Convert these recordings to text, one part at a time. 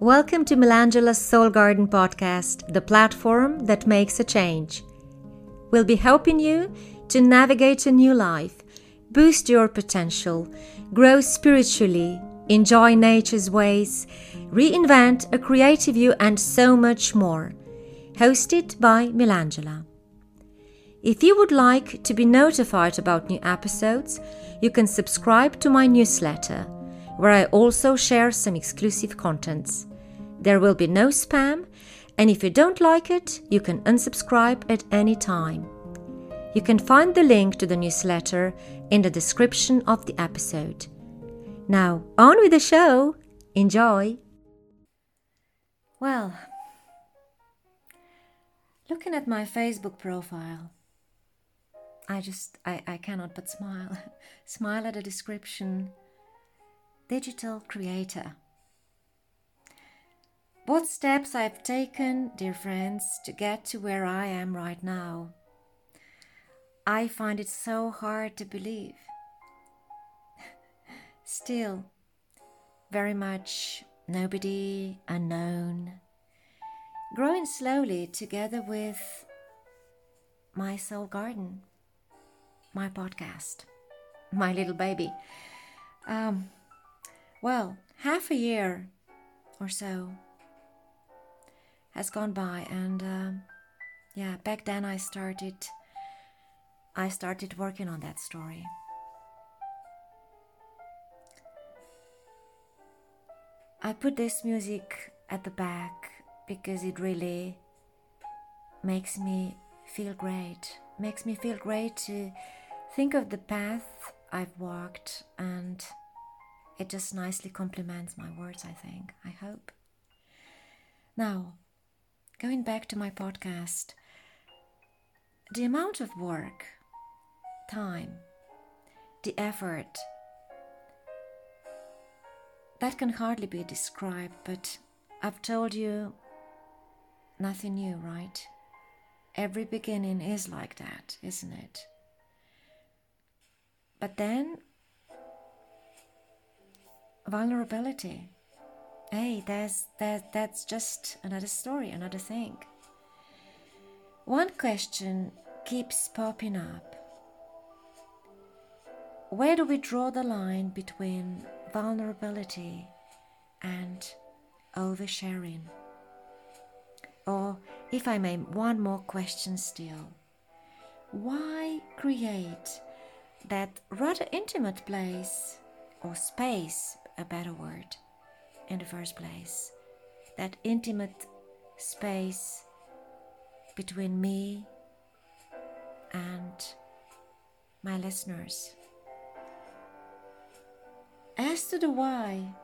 Welcome to Melangela's Soul Garden podcast, the platform that makes a change. We'll be helping you to navigate a new life, boost your potential, grow spiritually, enjoy nature's ways, reinvent a creative you, and so much more. Hosted by Melangela. If you would like to be notified about new episodes, you can subscribe to my newsletter, where I also share some exclusive contents. There will be no spam, and if you don't like it, you can unsubscribe at any time. You can find the link to the newsletter in the description of the episode. Now, on with the show! Enjoy! Well, looking at my Facebook profile, I just, I, I cannot but smile. smile at the description digital creator. What steps I've taken, dear friends, to get to where I am right now. I find it so hard to believe. Still, very much nobody, unknown, growing slowly together with my soul garden my podcast, my little baby. Um, well, half a year or so has gone by, and uh, yeah, back then I started. I started working on that story. I put this music at the back because it really makes me feel great. Makes me feel great to think of the path I've walked, and it just nicely complements my words, I think. I hope. Now, going back to my podcast, the amount of work, time, the effort, that can hardly be described, but I've told you nothing new, right? Every beginning is like that, isn't it? But then, vulnerability. Hey, there's, that, that's just another story, another thing. One question keeps popping up Where do we draw the line between vulnerability and oversharing? Or, if I may, one more question still. Why create that rather intimate place or space, a better word, in the first place. That intimate space between me and my listeners. As to the why,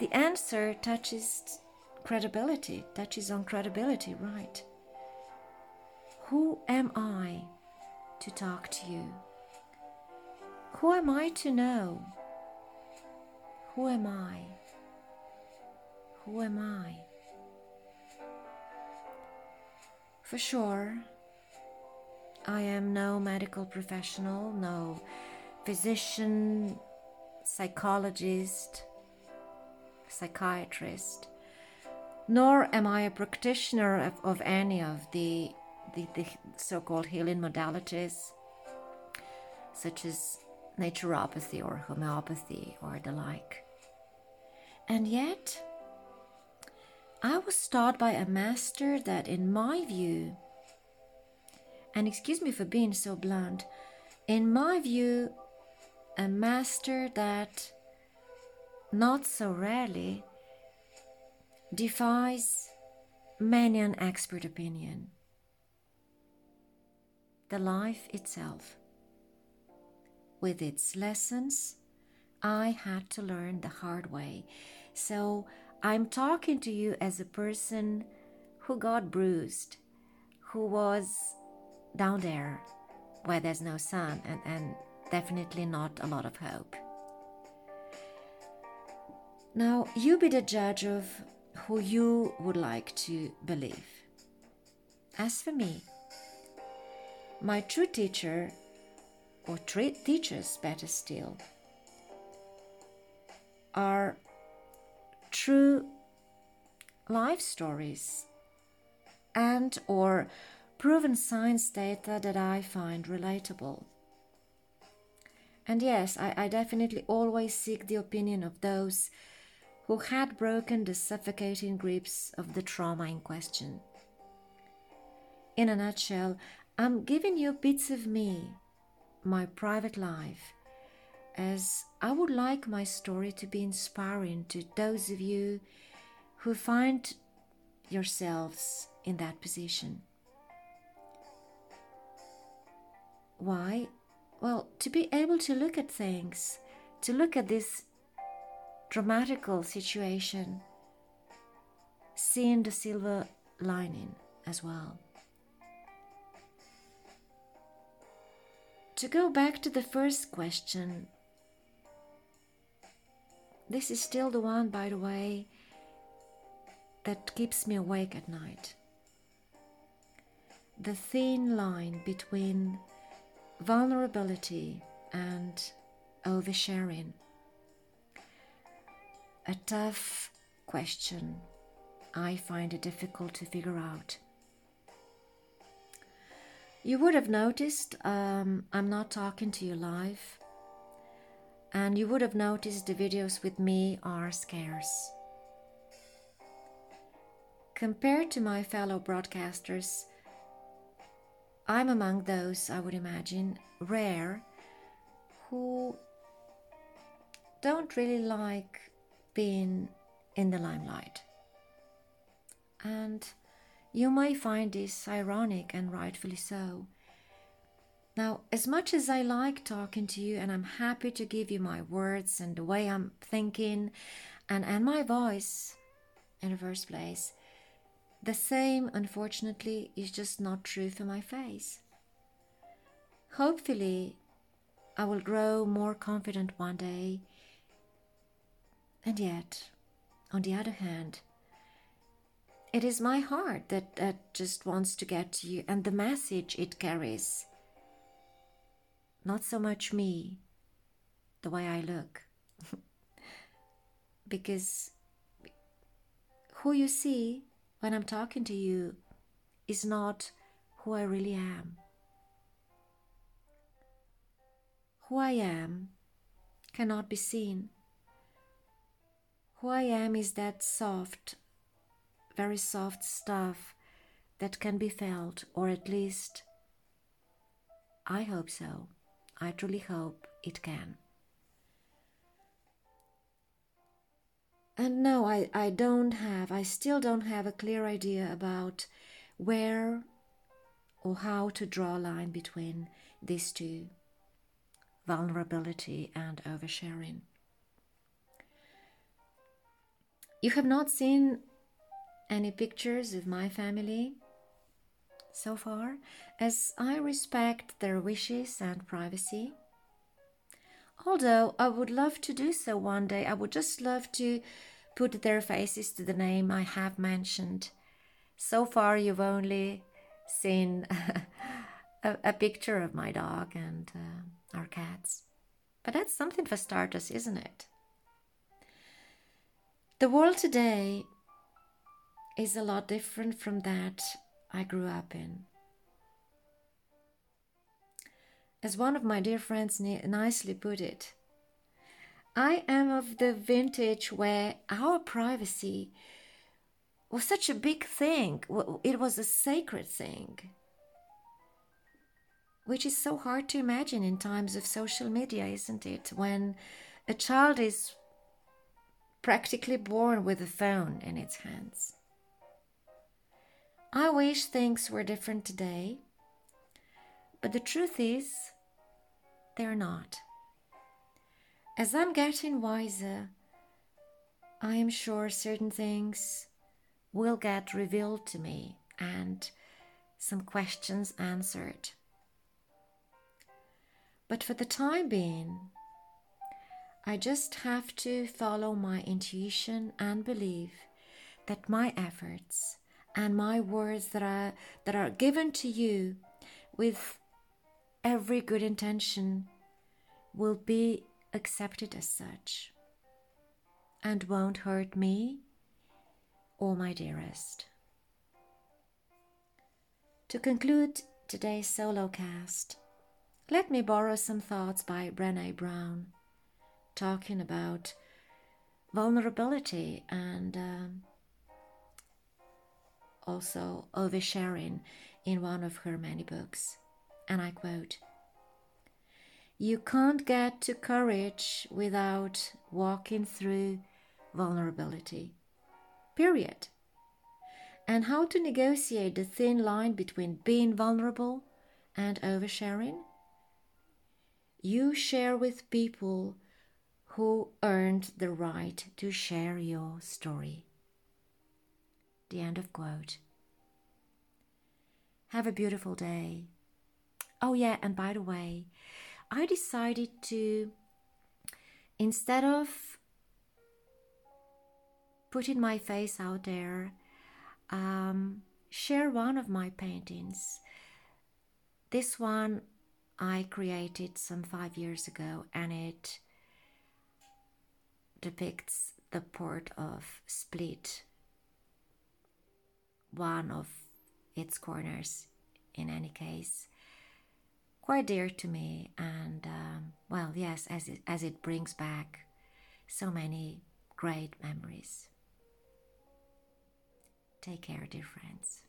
the answer touches credibility, touches on credibility, right? Who am I? to talk to you? Who am I to know? Who am I? Who am I? For sure, I am no medical professional, no physician, psychologist, psychiatrist, nor am I a practitioner of, of any of the the, the so called healing modalities, such as naturopathy or homeopathy or the like. And yet, I was taught by a master that, in my view, and excuse me for being so blunt, in my view, a master that not so rarely defies many an expert opinion the life itself. With its lessons, I had to learn the hard way. So I'm talking to you as a person who got bruised, who was down there where there's no sun and, and definitely not a lot of hope. Now, you be the judge of who you would like to believe. As for me, my true teacher, or teachers better still, are true life stories and or proven science data that I find relatable. And yes, I, I, definitely always seek the opinion of those who had broken the suffocating grips of the trauma in question. In a nutshell, I'm giving you bits of me, my private life, as I would like my story to be inspiring to those of you who find yourselves in that position. Why? Well, to be able to look at things, to look at this dramatical situation, seeing the silver lining as well. To go back to the first question, this is still the one, by the way, that keeps me awake at night. The thin line between vulnerability and oversharing. A tough question. I find it difficult to figure out. You would have noticed um, I'm not talking to you live and you would have noticed the videos with me are scarce. Compared to my fellow broadcasters, I'm among those, I would imagine, rare who don't really like being in the limelight. And you may find this ironic and rightfully so. Now, as much as I like talking to you and I'm happy to give you my words and the way I'm thinking and, and my voice in the first place, the same, unfortunately, is just not true for my face. Hopefully, I will grow more confident one day. And yet, on the other hand, it is my heart that, that just wants to get to you and the message it carries not so much me, the way I look. because who you see when I'm talking to you is not who I really am. Who I am cannot be seen. Who I am is that soft, very soft stuff that can be felt, or at least I hope so. I truly hope it can. And no, I, I don't have, I still don't have a clear idea about where or how to draw a line between these two vulnerability and oversharing. You have not seen any pictures of my family so far, as I respect their wishes and privacy. Although I would love to do so one day, I would just love to put their faces to the name I have mentioned. So far, you've only seen a, a, picture of my dog and uh, our cats. But that's something for starters, isn't it? The world today is a lot different from that I grew up in. As one of my dear friends nicely put it, I am of the vintage where our privacy was such a big thing, it was a sacred thing, which is so hard to imagine in times of social media, isn't it? When a child is practically born with a phone in its hands. I wish things were different today, but the truth is, they're not. As I'm getting wiser, I am sure certain things will get revealed to me and some questions answered. But for the time being, I just have to follow my intuition and believe that my efforts and my words that are that are given to you with every good intention will be accepted as such and won't hurt me or my dearest. To conclude today's solo cast, let me borrow some thoughts by Brene Brown, talking about vulnerability and um, also oversharing in one of her many books. And I quote You can't get to courage without walking through vulnerability. Period. And how to negotiate the thin line between being vulnerable and oversharing? You share with people who earned the right to share your story. The end of quote. Have a beautiful day. Oh, yeah, and by the way, I decided to, instead of putting my face out there, um, share one of my paintings. This one I created some five years ago, and it depicts the port of Split one of its corners. In any case quite dear to me and um, well yes as it, as it brings back so many great memories. Take care dear friends